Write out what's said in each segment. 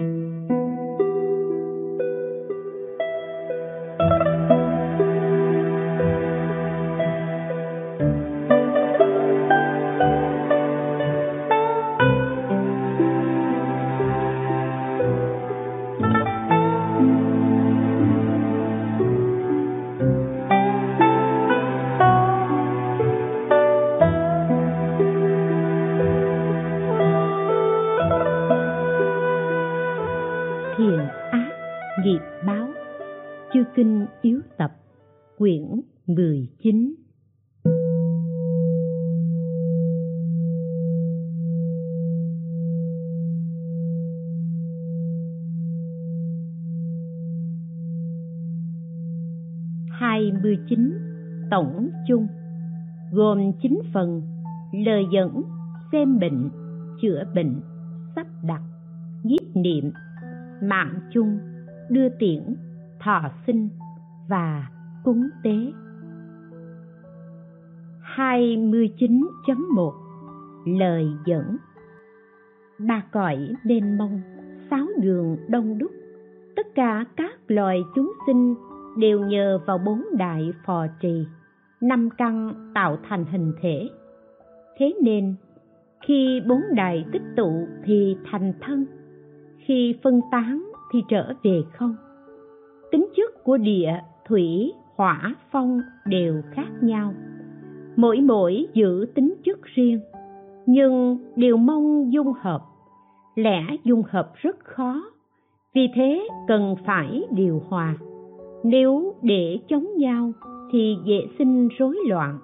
thiền gồm chín phần lời dẫn xem bệnh chữa bệnh sắp đặt nhiếp niệm mạng chung đưa tiễn thọ sinh và cúng tế. 29.1 Lời dẫn. Ba cõi nên mông, sáu đường đông đúc, tất cả các loài chúng sinh đều nhờ vào bốn đại phò trì, năm căn tạo thành hình thể. Thế nên, khi bốn đại tích tụ thì thành thân, khi phân tán thì trở về không. Tính chất của địa thủy hỏa phong đều khác nhau. Mỗi mỗi giữ tính chất riêng nhưng đều mong dung hợp. Lẽ dung hợp rất khó vì thế cần phải điều hòa. Nếu để chống nhau thì vệ sinh rối loạn.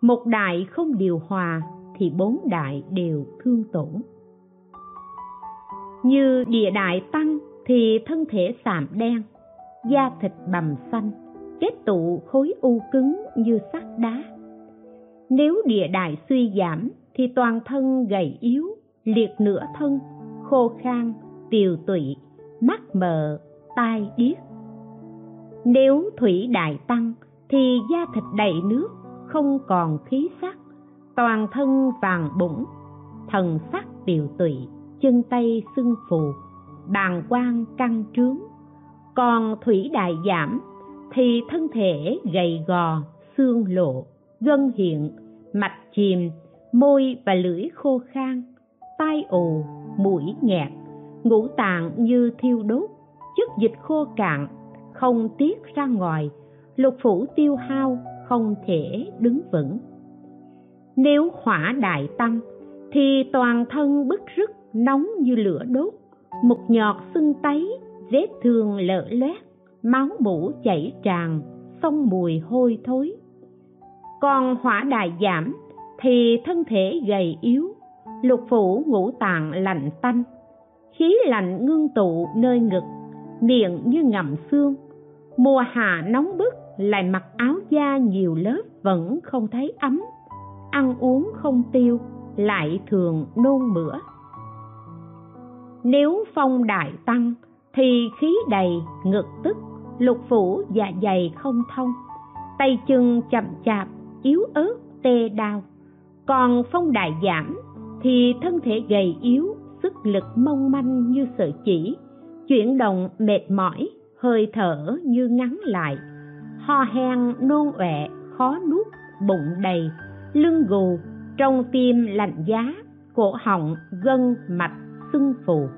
Một đại không điều hòa thì bốn đại đều thương tổn. Như địa đại tăng thì thân thể sạm đen, da thịt bầm xanh, kết tụ khối u cứng như sắt đá. Nếu địa đại suy giảm thì toàn thân gầy yếu, liệt nửa thân, khô khan, tiều tụy mắt mờ, tai điếc. Nếu thủy đại tăng thì da thịt đầy nước, không còn khí sắc, toàn thân vàng bụng thần sắc tiều tụy, chân tay sưng phù bàn quang căng trướng. Còn thủy đại giảm thì thân thể gầy gò, xương lộ, gân hiện, mạch chìm, môi và lưỡi khô khan, tai ù, mũi nghẹt, ngũ tạng như thiêu đốt. Chất dịch khô cạn, không tiết ra ngoài lục phủ tiêu hao không thể đứng vững. Nếu hỏa đại tăng, thì toàn thân bức rứt nóng như lửa đốt. Mục nhọt sưng tấy, vết thương lở loét, máu mũ chảy tràn xông mùi hôi thối. Còn hỏa đại giảm, thì thân thể gầy yếu. Lục phủ ngũ tạng lạnh tanh, khí lạnh ngưng tụ nơi ngực, miệng như ngậm xương. Mùa hạ nóng bức lại mặc áo da nhiều lớp vẫn không thấy ấm. Ăn uống không tiêu, lại thường nôn mửa. Nếu phong đại tăng, thì khí đầy ngực tức, lục phủ dạ dày không thông. Tay chân chậm chạp, yếu ớt, tê đau. Còn phong đại giảm, thì thân thể gầy yếu, sức lực mong manh như sợi chỉ. Chuyển động mệt mỏi, hơi thở như ngắn lại ho hen nôn ọe, khó nuốt, bụng đầy, lưng gù, trong tim lạnh giá, cổ họng, gân, mạch sưng phù.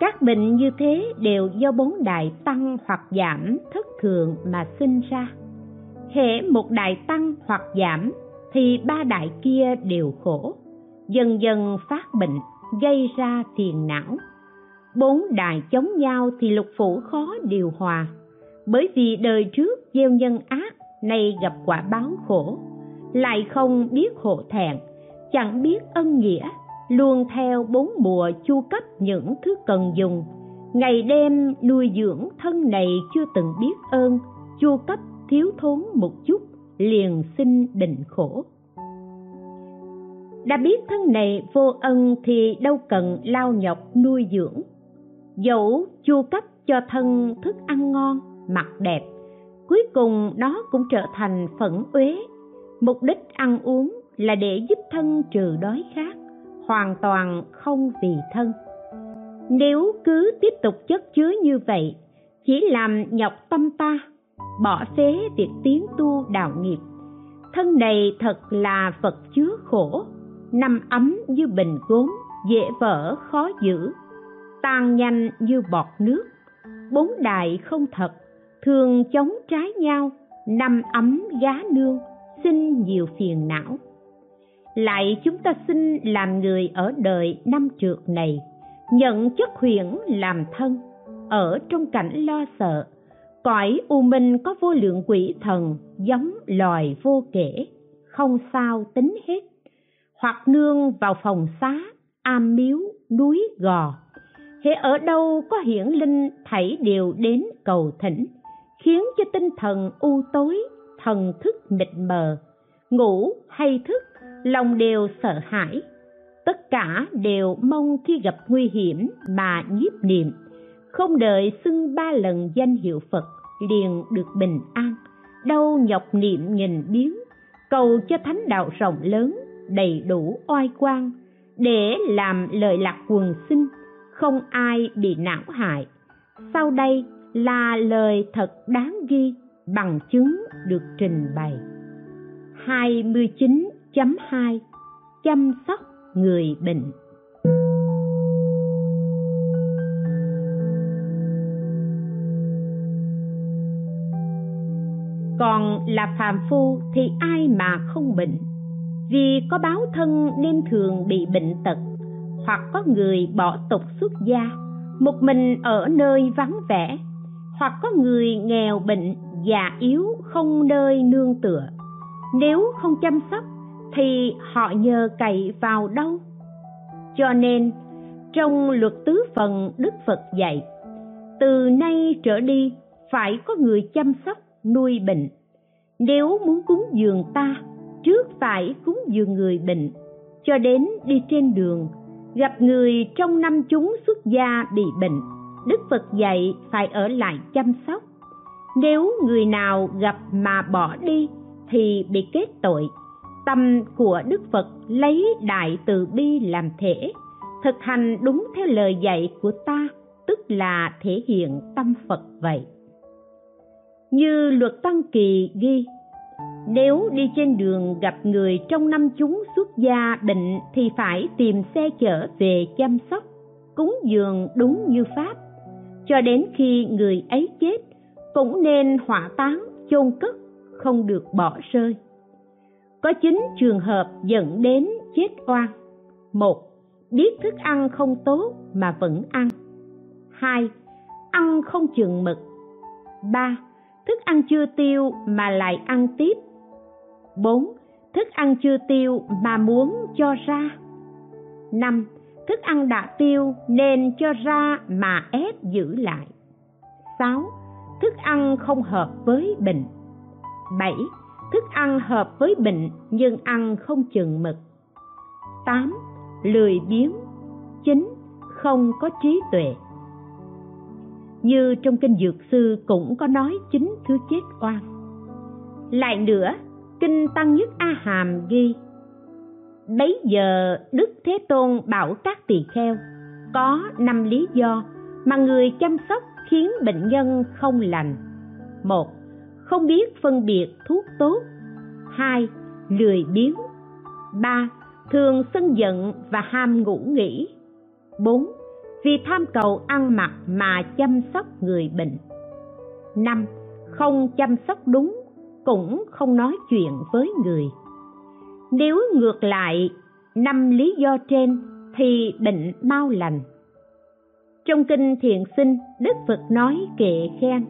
Các bệnh như thế đều do bốn đại tăng hoặc giảm thất thường mà sinh ra. Hễ một đại tăng hoặc giảm, thì ba đại kia đều khổ, dần dần phát bệnh, gây ra phiền não. Bốn đại chống nhau thì lục phủ khó điều hòa bởi vì đời trước gieo nhân ác, nay gặp quả báo khổ. Lại không biết hộ thẹn, chẳng biết ân nghĩa, luôn theo bốn mùa chu cấp những thứ cần dùng. Ngày đêm nuôi dưỡng thân này chưa từng biết ơn, chu cấp thiếu thốn một chút, liền sinh định khổ. Đã biết thân này vô ân thì đâu cần lao nhọc nuôi dưỡng. Dẫu chu cấp cho thân thức ăn ngon mặt đẹp. Cuối cùng nó cũng trở thành phẫn uế. Mục đích ăn uống là để giúp thân trừ đói khát, hoàn toàn không vì thân. Nếu cứ tiếp tục chất chứa như vậy, chỉ làm nhọc tâm ta, bỏ phế việc tiến tu đạo nghiệp. Thân này thật là vật chứa khổ năm ấm như bình gốm, dễ vỡ, khó giữ, tan nhanh như bọt nước. Bốn đại không thật thường chống trái nhau năm ấm gá nương, sinh nhiều phiền não. Lại chúng ta xin làm người ở đời năm trượt này, nhận chất huyễn làm thân, ở trong cảnh lo sợ. Cõi u minh có vô lượng quỷ thần, giống loài vô kể, không sao tính hết. Hoặc nương vào phòng xá, am miếu, núi gò. Hễ ở đâu có hiển linh, thảy đều đến cầu thỉnh khiến cho tinh thần u tối, thần thức mịt mờ. Ngủ hay thức, lòng đều sợ hãi. Tất cả đều mong khi gặp nguy hiểm mà nhiếp niệm. Không đợi xưng ba lần danh hiệu phật, liền được bình an. Đâu nhọc niệm nghìn biến, cầu cho thánh đạo rộng lớn, đầy đủ oai quang. Để làm lợi lạc quần sinh, không ai bị não hại. Sau đây là lời thật đáng ghi bằng chứng được trình bày. 29.2 Chăm sóc người bệnh. Còn là phàm phu thì ai mà không bệnh? Vì có báo thân nên thường bị bệnh tật, hoặc có người bỏ tục xuất gia, một mình ở nơi vắng vẻ hoặc có người nghèo bệnh, già yếu, không nơi nương tựa. Nếu không chăm sóc, thì họ nhờ cậy vào đâu? Cho nên, trong luật tứ phần đức phật dạy, từ nay trở đi phải có người chăm sóc, nuôi bệnh. Nếu muốn cúng dường ta, trước phải cúng dường người bệnh, cho đến đi trên đường, gặp người trong năm chúng xuất gia bị bệnh đức phật dạy phải ở lại chăm sóc. Nếu người nào gặp mà bỏ đi, thì bị kết tội. Tâm của đức phật lấy đại từ bi làm thể, thực hành đúng theo lời dạy của ta, tức là thể hiện tâm phật vậy. Như luật tăng kỳ ghi, nếu đi trên đường gặp người trong năm chúng xuất gia bệnh thì phải tìm xe chở về chăm sóc, cúng dường đúng như pháp cho đến khi người ấy chết, cũng nên hỏa táng, chôn cất, không được bỏ rơi. Có chín trường hợp dẫn đến chết oan. Một, biết thức ăn không tốt mà vẫn ăn. Hai, ăn không chừng mực. Ba, thức ăn chưa tiêu mà lại ăn tiếp. Bốn, thức ăn chưa tiêu mà muốn cho ra. Năm thức ăn đã tiêu nên cho ra mà ép giữ lại. Sáu, thức ăn không hợp với bệnh. Bảy, thức ăn hợp với bệnh nhưng ăn không chừng mực. Tám, lười biếng. Chín, không có trí tuệ. Như trong kinh dược sư cũng có nói chính thứ chết oan. Lại nữa, kinh tăng nhất a hàm ghi bấy giờ đức thế tôn bảo các tỳ kheo, có năm lý do mà người chăm sóc khiến bệnh nhân không lành. Một, không biết phân biệt thuốc tốt. Hai, lười biếng. Ba, thường sân giận và ham ngủ nghỉ. Bốn, vì tham cầu ăn mặc mà chăm sóc người bệnh. Năm, không chăm sóc đúng cũng không nói chuyện với người nếu ngược lại năm lý do trên thì bệnh mau lành. Trong kinh thiện sinh, đức phật nói kệ khen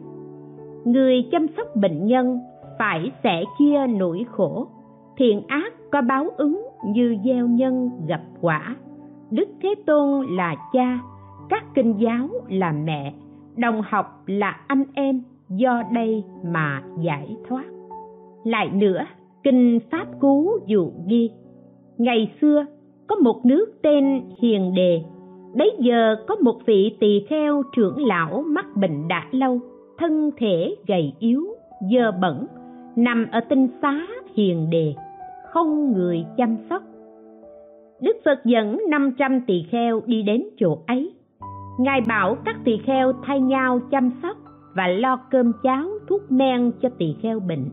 người chăm sóc bệnh nhân phải sẻ chia nỗi khổ. Thiện ác có báo ứng như gieo nhân gặp quả. Đức thế tôn là cha, các kinh giáo là mẹ, đồng học là anh em, do đây mà giải thoát. Lại nữa kinh pháp cú dụ ghi. Ngày xưa, có một nước tên hiền đề. Bấy giờ có một vị tỳ kheo trưởng lão mắc bệnh đã lâu, thân thể gầy yếu, dơ bẩn, nằm ở tinh xá hiền đề, không người chăm sóc. Đức phật dẫn 500 tỳ kheo đi đến chỗ ấy. Ngài bảo các tỳ kheo thay nhau chăm sóc và lo cơm cháo, thuốc men cho tỳ kheo bệnh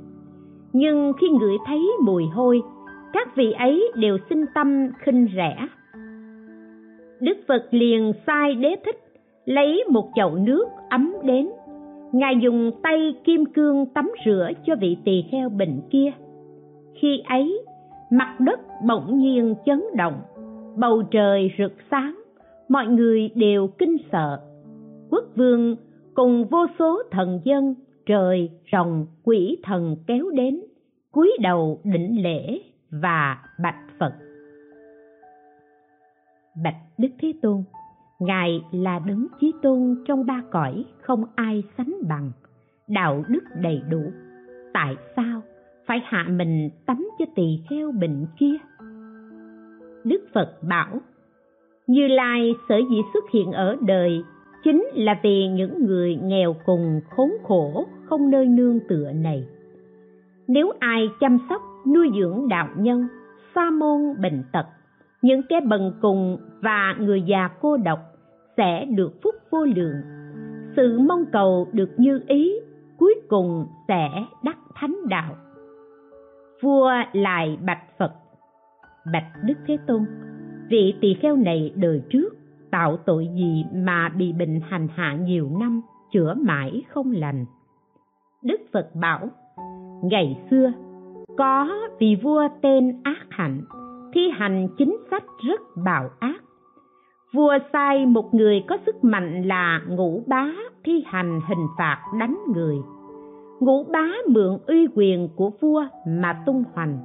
nhưng khi ngửi thấy mùi hôi, các vị ấy đều sinh tâm khinh rẻ. Đức phật liền sai đế thích lấy một chậu nước ấm đến. Ngài dùng tay kim cương tắm rửa cho vị tỳ kheo bệnh kia. Khi ấy, mặt đất bỗng nhiên chấn động, bầu trời rực sáng, mọi người đều kinh sợ. Quốc vương cùng vô số thần dân trời rồng quỷ thần kéo đến, cúi đầu đỉnh lễ và bạch phật. Bạch đức thế tôn, ngài là đấng chí tôn trong ba cõi, không ai sánh bằng. Đạo đức đầy đủ, tại sao phải hạ mình tắm cho tỳ kheo bệnh kia? Đức phật bảo, như lai sở dĩ xuất hiện ở đời chính là vì những người nghèo cùng khốn khổ không nơi nương tựa này. Nếu ai chăm sóc, nuôi dưỡng đạo nhân, sa môn bệnh tật, những kẻ bần cùng và người già cô độc sẽ được phúc vô lượng. Sự mong cầu được như ý, cuối cùng sẽ đắc thánh đạo. Vua lại bạch phật, bạch đức thế tôn, vị tỳ kheo này đời trước tạo tội gì mà bị bệnh hành hạ nhiều năm, chữa mãi không lành? Đức phật bảo, ngày xưa, có vị vua tên ác hạnh, thi hành chính sách rất bạo ác. Vua sai một người có sức mạnh là ngũ bá thi hành hình phạt đánh người. Ngũ bá mượn uy quyền của vua mà tung hoành.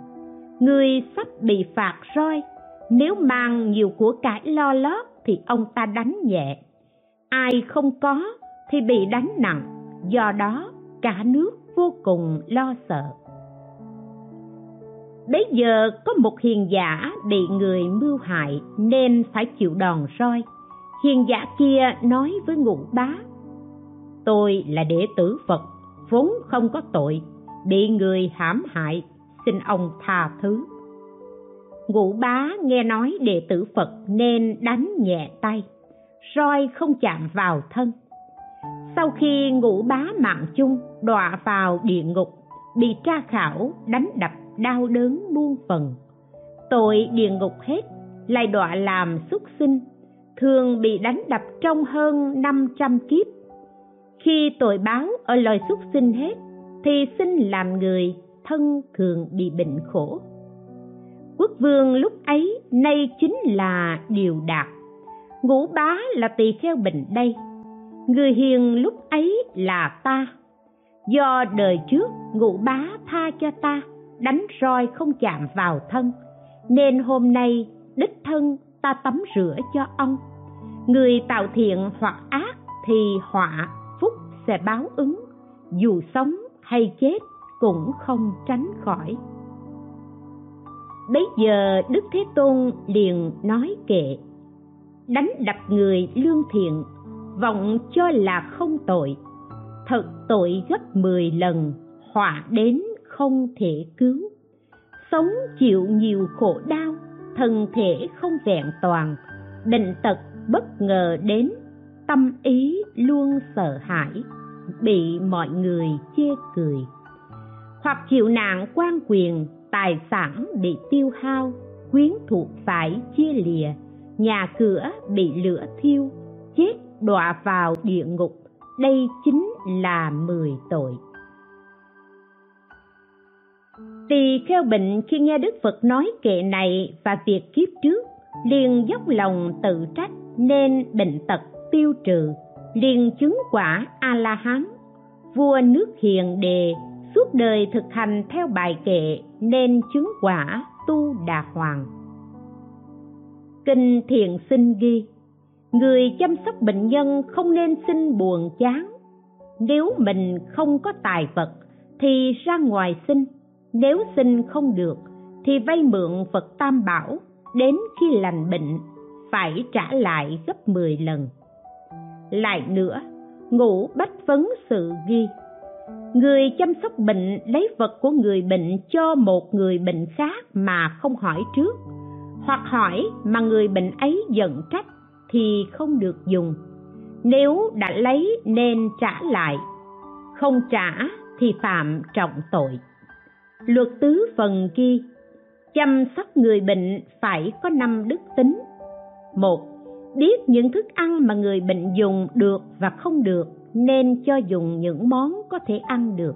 Người sắp bị phạt roi, nếu mang nhiều của cải lo lót thì ông ta đánh nhẹ. Ai không có thì bị đánh nặng, do đó cả nước vô cùng lo sợ. Bấy giờ có một hiền giả bị người mưu hại nên phải chịu đòn roi. Hiền giả kia nói với ngũ bá, tôi là đệ tử phật, vốn không có tội, bị người hãm hại, xin ông tha thứ. Ngũ bá nghe nói đệ tử phật nên đánh nhẹ tay, roi không chạm vào thân sau khi ngũ bá mạng chung đọa vào địa ngục, bị tra khảo, đánh đập, đau đớn muôn phần. Tội địa ngục hết, lại đọa làm xuất sinh, thường bị đánh đập trong hơn 500 kiếp. Khi tội báo ở loài xuất sinh hết, thì sinh làm người thân thường bị bệnh khổ. Quốc vương lúc ấy nay chính là điều đạt. Ngũ bá là tỳ kheo bệnh đây người hiền lúc ấy là ta. Do đời trước ngụ bá tha cho ta, đánh roi không chạm vào thân. Nên hôm nay đích thân ta tắm rửa cho ông. Người tạo thiện hoặc ác thì họa, phúc sẽ báo ứng. Dù sống hay chết cũng không tránh khỏi. Bấy giờ đức thế tôn liền nói kệ, đánh đập người lương thiện vọng cho là không tội. Thật tội gấp mười lần, họa đến không thể cứu. Sống chịu nhiều khổ đau, thân thể không vẹn toàn. Bệnh tật bất ngờ đến, tâm ý luôn sợ hãi, bị mọi người chê cười. Hoặc chịu nạn quan quyền, tài sản bị tiêu hao, quyến thuộc phải chia lìa, nhà cửa bị lửa thiêu, chết đọa vào địa ngục. Đây chính là mười tội. Tỳ kheo bệnh khi nghe đức phật nói kệ này và việc kiếp trước, liền dốc lòng tự trách nên bệnh tật tiêu trừ, liền chứng quả a la hán vua nước hiền đề, suốt đời thực hành theo bài kệ nên chứng quả tu đà hoàng. Kinh thiện sinh ghi người chăm sóc bệnh nhân không nên sinh buồn chán. Nếu mình không có tài vật thì ra ngoài xin. nếu xin không được thì vay mượn Phật Tam Bảo. Đến khi lành bệnh phải trả lại gấp 10 lần. Lại nữa, ngũ bách vấn sự ghi. Người chăm sóc bệnh lấy vật của người bệnh cho một người bệnh khác mà không hỏi trước. Hoặc hỏi mà người bệnh ấy giận trách thì không được dùng. Nếu đã lấy nên trả lại, không trả thì phạm trọng tội. Luật tứ phần ghi, chăm sóc người bệnh phải có năm đức tính. Một, biết những thức ăn mà người bệnh dùng được và không được nên cho dùng những món có thể ăn được.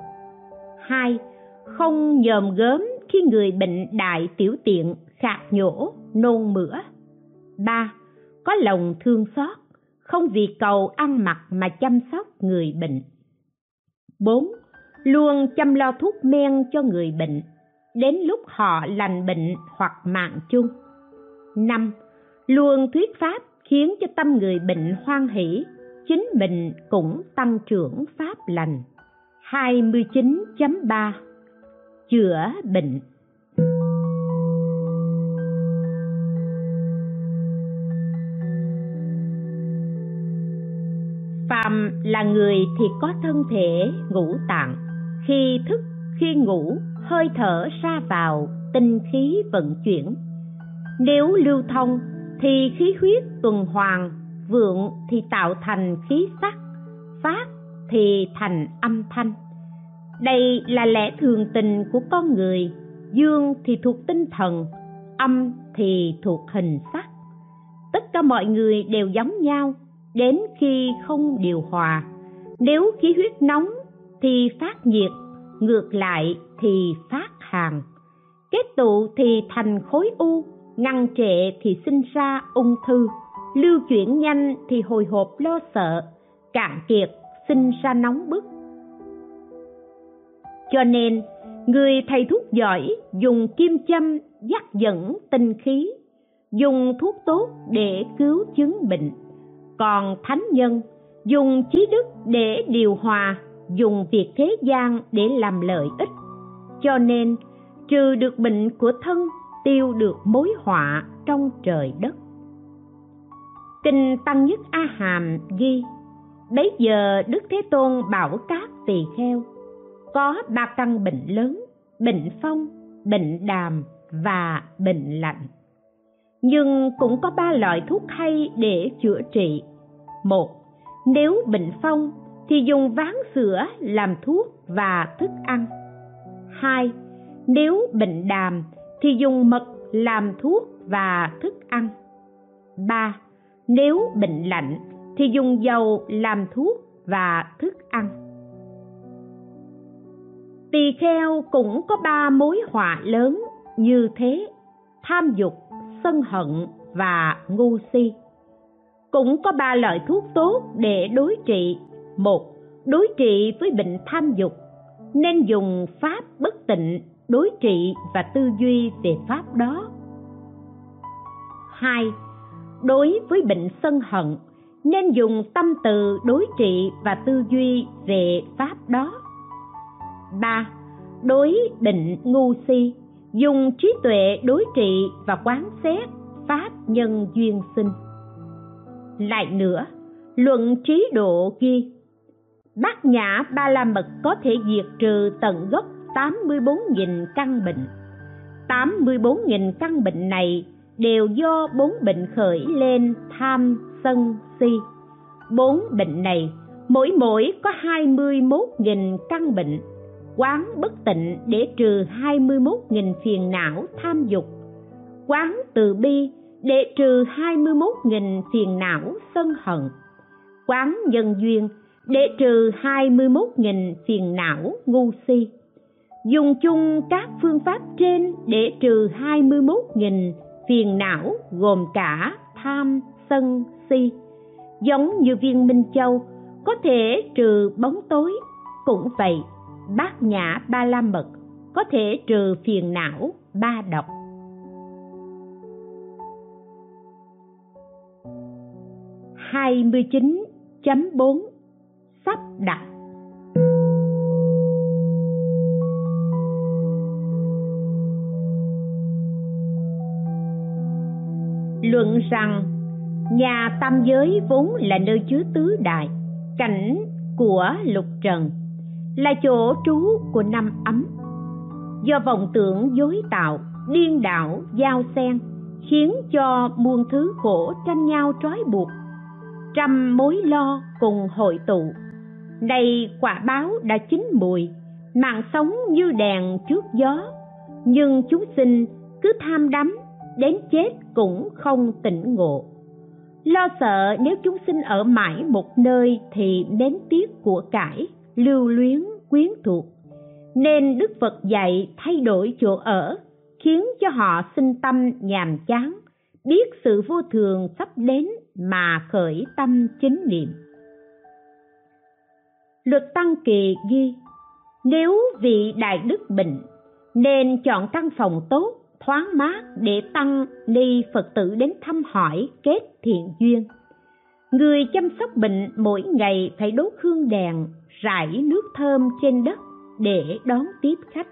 Hai, không nhòm gớm khi người bệnh đại tiểu tiện khạc nhổ, nôn mửa. Ba có lòng thương xót, không vì cầu ăn mặc mà chăm sóc người bệnh. Bốn, luôn chăm lo thuốc men cho người bệnh, đến lúc họ lành bệnh hoặc mạng chung. Năm, luôn thuyết pháp khiến cho tâm người bệnh hoan hỷ, chính mình cũng tăng trưởng pháp lành. 29.3 Chữa bệnh. Phàm là người thì có thân thể ngũ tạng. Khi thức, khi ngủ, hơi thở ra vào, tinh khí vận chuyển. Nếu lưu thông thì khí huyết tuần hoàn vượng thì tạo thành khí sắc phát thì thành âm thanh. Đây là lẽ thường tình của con người dương thì thuộc tinh thần âm thì thuộc hình sắc. Tất cả mọi người đều giống nhau đến khi không điều hòa. Nếu khí huyết nóng thì phát nhiệt, ngược lại thì phát hàn. Kết tụ thì thành khối u, ngăn trệ thì sinh ra ung thư. Lưu chuyển nhanh thì hồi hộp lo sợ, cạn kiệt sinh ra nóng bức. Cho nên, người thầy thuốc giỏi dùng kim châm dắt dẫn tinh khí, dùng thuốc tốt để cứu chứng bệnh còn thánh nhân dùng trí đức để điều hòa, dùng việc thế gian để làm lợi ích. Cho nên, trừ được bệnh của thân, tiêu được mối họa trong trời đất. Kinh tăng nhất a hàm ghi, bấy giờ đức thế tôn bảo các tỳ kheo, có ba căn bệnh lớn, bệnh phong, bệnh đàm và bệnh lạnh. Nhưng cũng có ba loại thuốc hay để chữa trị một. Nếu bệnh phong thì dùng ván sữa làm thuốc và thức ăn. Hai. Nếu bệnh đàm thì dùng mật làm thuốc và thức ăn. Ba. Nếu bệnh lạnh thì dùng dầu làm thuốc và thức ăn. Tỳ kheo cũng có ba mối họa lớn như thế tham dục, sân hận và ngu si cũng có ba loại thuốc tốt để đối trị. Một, đối trị với bệnh tham dục, nên dùng pháp bất tịnh đối trị và tư duy về pháp đó. Hai, đối với bệnh sân hận, nên dùng tâm từ đối trị và tư duy về pháp đó. Ba, đối định ngu si, dùng trí tuệ đối trị và quán xét pháp nhân duyên sinh lại nữa, luận trí độ ghi. Bát nhã ba la mật có thể diệt trừ tận gốc 84.000 căn bệnh. 84.000 căn bệnh này đều do bốn bệnh khởi lên tham sân si. Bốn bệnh này, mỗi mỗi có 21.000 căn bệnh. Quán bất tịnh để trừ 21.000 phiền não tham dục. Quán từ bi để trừ 21.000 phiền não sân hận. Quán nhân duyên để trừ 21.000 phiền não ngu si. Dùng chung các phương pháp trên để trừ 21.000 phiền não gồm cả tham, sân, si. Giống như viên minh châu, có thể trừ bóng tối. Cũng vậy, bát nhã ba la mật có thể trừ phiền não ba độc. Hai mươi chín chấm bốn. Sắp đặt. Luận rằng, nhà tam giới vốn là nơi chứa tứ đại, cảnh của lục trần, là chỗ trú của năm ấm. Do vọng tưởng dối tạo, điên đảo giao xen, khiến cho muôn thứ khổ tranh nhau trói buộc trăm mối lo cùng hội tụ. Đây quả báo đã chín mùi, mạng sống như đèn trước gió. Nhưng chúng sinh cứ tham đắm, đến chết cũng không tỉnh ngộ. Lo sợ nếu chúng sinh ở mãi một nơi thì đến tiếc của cải lưu luyến quyến thuộc. Nên đức phật dạy thay đổi chỗ ở, khiến cho họ sinh tâm nhàm chán, biết sự vô thường sắp đến mà khởi tâm chính niệm. Luật tăng kỳ ghi, nếu vị đại đức bệnh, nên chọn căn phòng tốt, thoáng mát để tăng ni phật tử đến thăm hỏi kết thiện duyên. Người chăm sóc bệnh mỗi ngày phải đốt hương đèn, rải nước thơm trên đất để đón tiếp khách.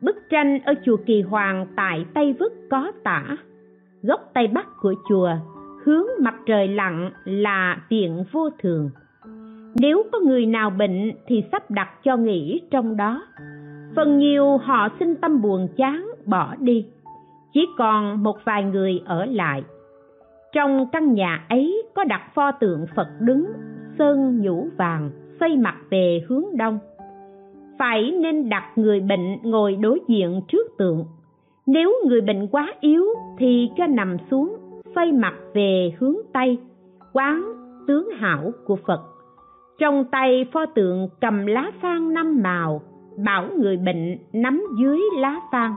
Bức tranh ở chùa kỳ hoàng tại tây vức có tả góc tây bắc của chùa hướng mặt trời lặn là tiện vô thường. Nếu có người nào bệnh thì sắp đặt cho nghỉ trong đó. Phần nhiều họ sinh tâm buồn chán, bỏ đi. Chỉ còn một vài người ở lại. Trong căn nhà ấy có đặt pho tượng phật đứng, sơn nhũ vàng, xây mặt về hướng đông. Phải nên đặt người bệnh ngồi đối diện trước tượng. Nếu người bệnh quá yếu thì cho nằm xuống xoay mặt về hướng tây, quán tướng hảo của phật. Trong tay pho tượng cầm lá phan năm màu, bảo người bệnh nắm dưới lá phan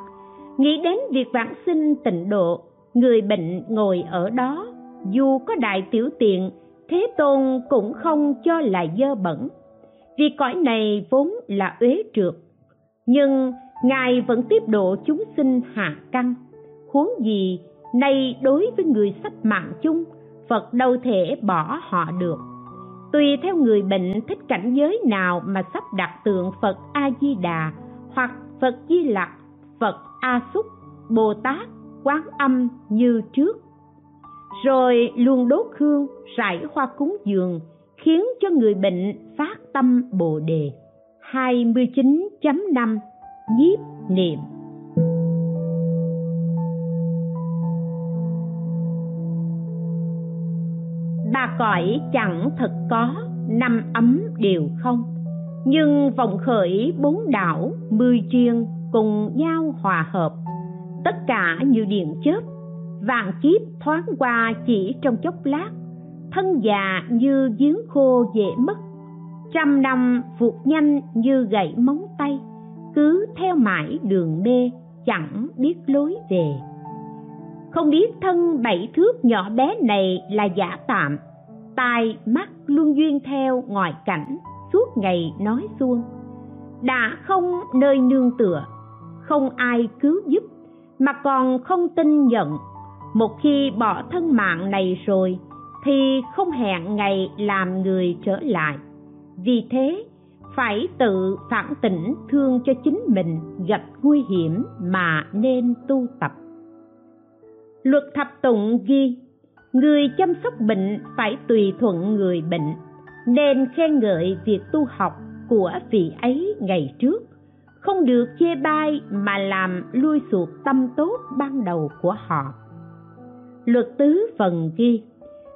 nghĩ đến việc vãng sinh tịnh độ, người bệnh ngồi ở đó, dù có đại tiểu tiện, thế tôn cũng không cho là dơ bẩn. Vì cõi này vốn là uế trượt nhưng ngài vẫn tiếp độ chúng sinh hạ căn. Huống gì nay đối với người sắp mạng chung, phật đâu thể bỏ họ được. Tùy theo người bệnh thích cảnh giới nào mà sắp đặt tượng phật a di đà hoặc phật di lặc phật a xúc bồ tát quán âm như trước. Rồi luôn đốt hương, rải hoa cúng dường, khiến cho người bệnh phát tâm bồ đề. 29.5 nhiếp niệm. Cõi chẳng thật có, năm ấm đều không. Nhưng vọng khởi bốn đảo, mười chiên cùng nhau hòa hợp. Tất cả như điện chớp, vạn kiếp thoáng qua chỉ trong chốc lát. Thân già như giếng khô dễ mất, trăm năm vụt nhanh như gậy móng tay. Cứ theo mãi đường mê, chẳng biết lối về. Không biết thân bảy thước nhỏ bé này là giả tạm tai mắt luôn duyên theo ngoại cảnh, suốt ngày nói xuông. Đã không nơi nương tựa, không ai cứu giúp, mà còn không tin nhận một khi bỏ thân mạng này rồi, thì không hẹn ngày làm người trở lại. Vì thế, phải tự phản tỉnh thương cho chính mình gặp nguy hiểm mà nên tu tập. Luật thập tụng ghi người chăm sóc bệnh phải tùy thuận người bệnh, nên khen ngợi việc tu học của vị ấy ngày trước. Không được chê bai mà làm lui sụt tâm tốt ban đầu của họ. Luật tứ phần ghi,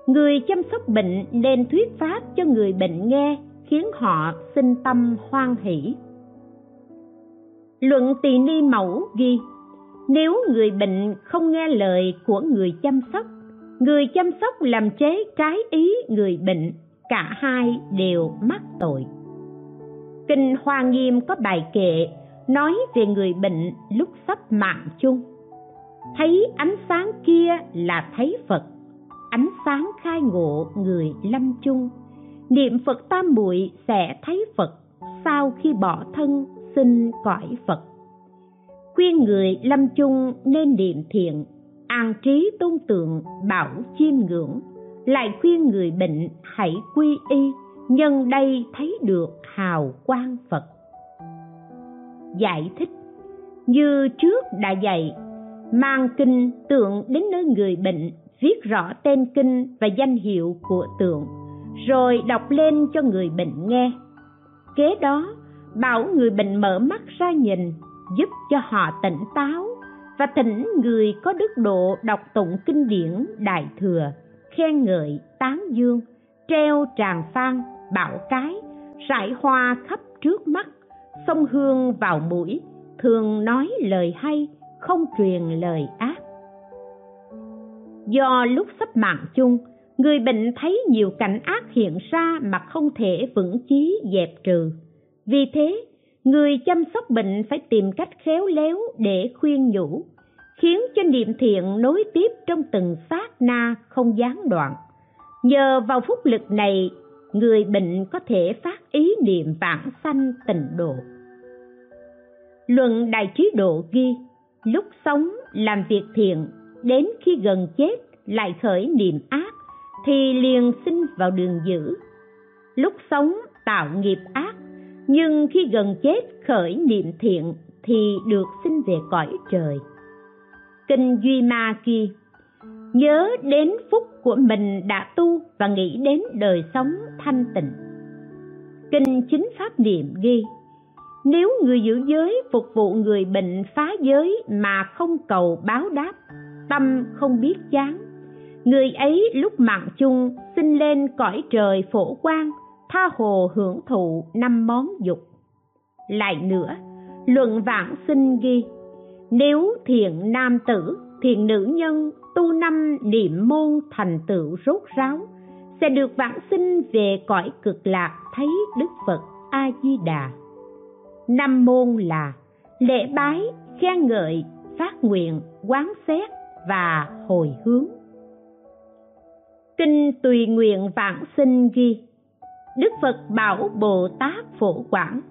người chăm sóc bệnh nên thuyết pháp cho người bệnh nghe, khiến họ sinh tâm hoan hỷ. Luận tỳ ni mẫu ghi, nếu người bệnh không nghe lời của người chăm sóc người chăm sóc làm chế trái ý người bệnh, cả hai đều mắc tội. Kinh hoa nghiêm có bài kệ, nói về người bệnh lúc sắp mạng chung. Thấy ánh sáng kia là thấy phật. Ánh sáng khai ngộ người lâm chung. Niệm phật tam muội sẽ thấy phật sau khi bỏ thân xin cõi phật. Khuyên người lâm chung nên niệm thiện an trí tôn tượng bảo chiêm ngưỡng, lại khuyên người bệnh hãy quy y, nhân đây thấy được hào quang phật. Giải thích, như trước đã dạy, mang kinh tượng đến nơi người bệnh, viết rõ tên kinh và danh hiệu của tượng, rồi đọc lên cho người bệnh nghe. Kế đó, bảo người bệnh mở mắt ra nhìn, giúp cho họ tỉnh táo và thỉnh người có đức độ đọc tụng kinh điển đại thừa, khen ngợi tán dương, treo tràng phan bạo cái, rải hoa khắp trước mắt, xông hương vào mũi, thường nói lời hay, không truyền lời ác. Do lúc sắp mạng chung, người bệnh thấy nhiều cảnh ác hiện ra mà không thể vững chí dẹp trừ. Vì thế người chăm sóc bệnh phải tìm cách khéo léo để khuyên nhủ, khiến cho niệm thiện nối tiếp trong từng sát na không gián đoạn. Nhờ vào phúc lực này, người bệnh có thể phát ý niệm vãng sanh tịnh độ. Luận đại trí độ ghi, lúc sống làm việc thiện, đến khi gần chết lại khởi niệm ác, thì liền sinh vào đường dữ. Lúc sống tạo nghiệp ác nhưng khi gần chết khởi niệm thiện thì được sinh về cõi trời. Kinh duy ma kia nhớ đến phúc của mình đã tu và nghĩ đến đời sống thanh tịnh. Kinh chính pháp niệm ghi, nếu người giữ giới phục vụ người bệnh phá giới mà không cầu báo đáp, tâm không biết chán, người ấy lúc mạng chung sinh lên cõi trời phổ quang tha hồ hưởng thụ năm món dục. Lại nữa, luận vãng sinh ghi, nếu thiện nam tử, thiện nữ nhân tu năm niệm môn thành tựu rốt ráo, sẽ được vãng sinh về cõi cực lạc thấy đức phật a di đà năm môn là lễ bái, khen ngợi, phát nguyện, quán xét và hồi hướng. Kinh tùy nguyện vãng sinh ghi đức phật bảo bồ tát phổ quảng,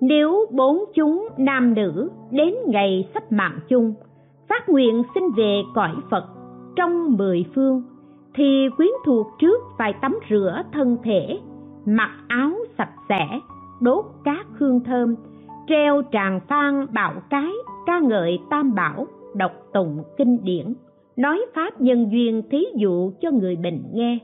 nếu bốn chúng nam nữ đến ngày sắp mạng chung, phát nguyện xin về cõi phật trong mười phương, thì quyến thuộc trước phải tắm rửa thân thể, mặc áo sạch sẽ, đốt các hương thơm, treo tràng phan bạo cái ca ngợi tam bảo, đọc tụng kinh điển, nói pháp nhân duyên thí dụ cho người bệnh nghe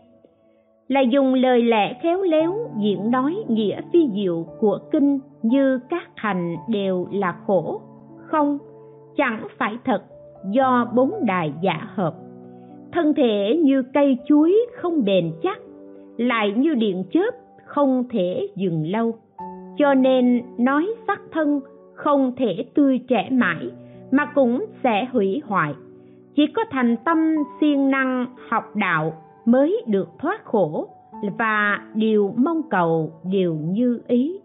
là dùng lời lẽ khéo léo diễn nói nghĩa phi diệu của kinh như các hành đều là khổ. Không, chẳng phải thật, do bốn đài giả hợp. Thân thể như cây chuối không bền chắc, lại như điện chớp không thể dừng lâu. Cho nên nói sắc thân không thể tươi trẻ mãi, mà cũng sẽ hủy hoại. Chỉ có thành tâm siêng năng học đạo mới được thoát khổ. Và điều mong cầu đều như ý.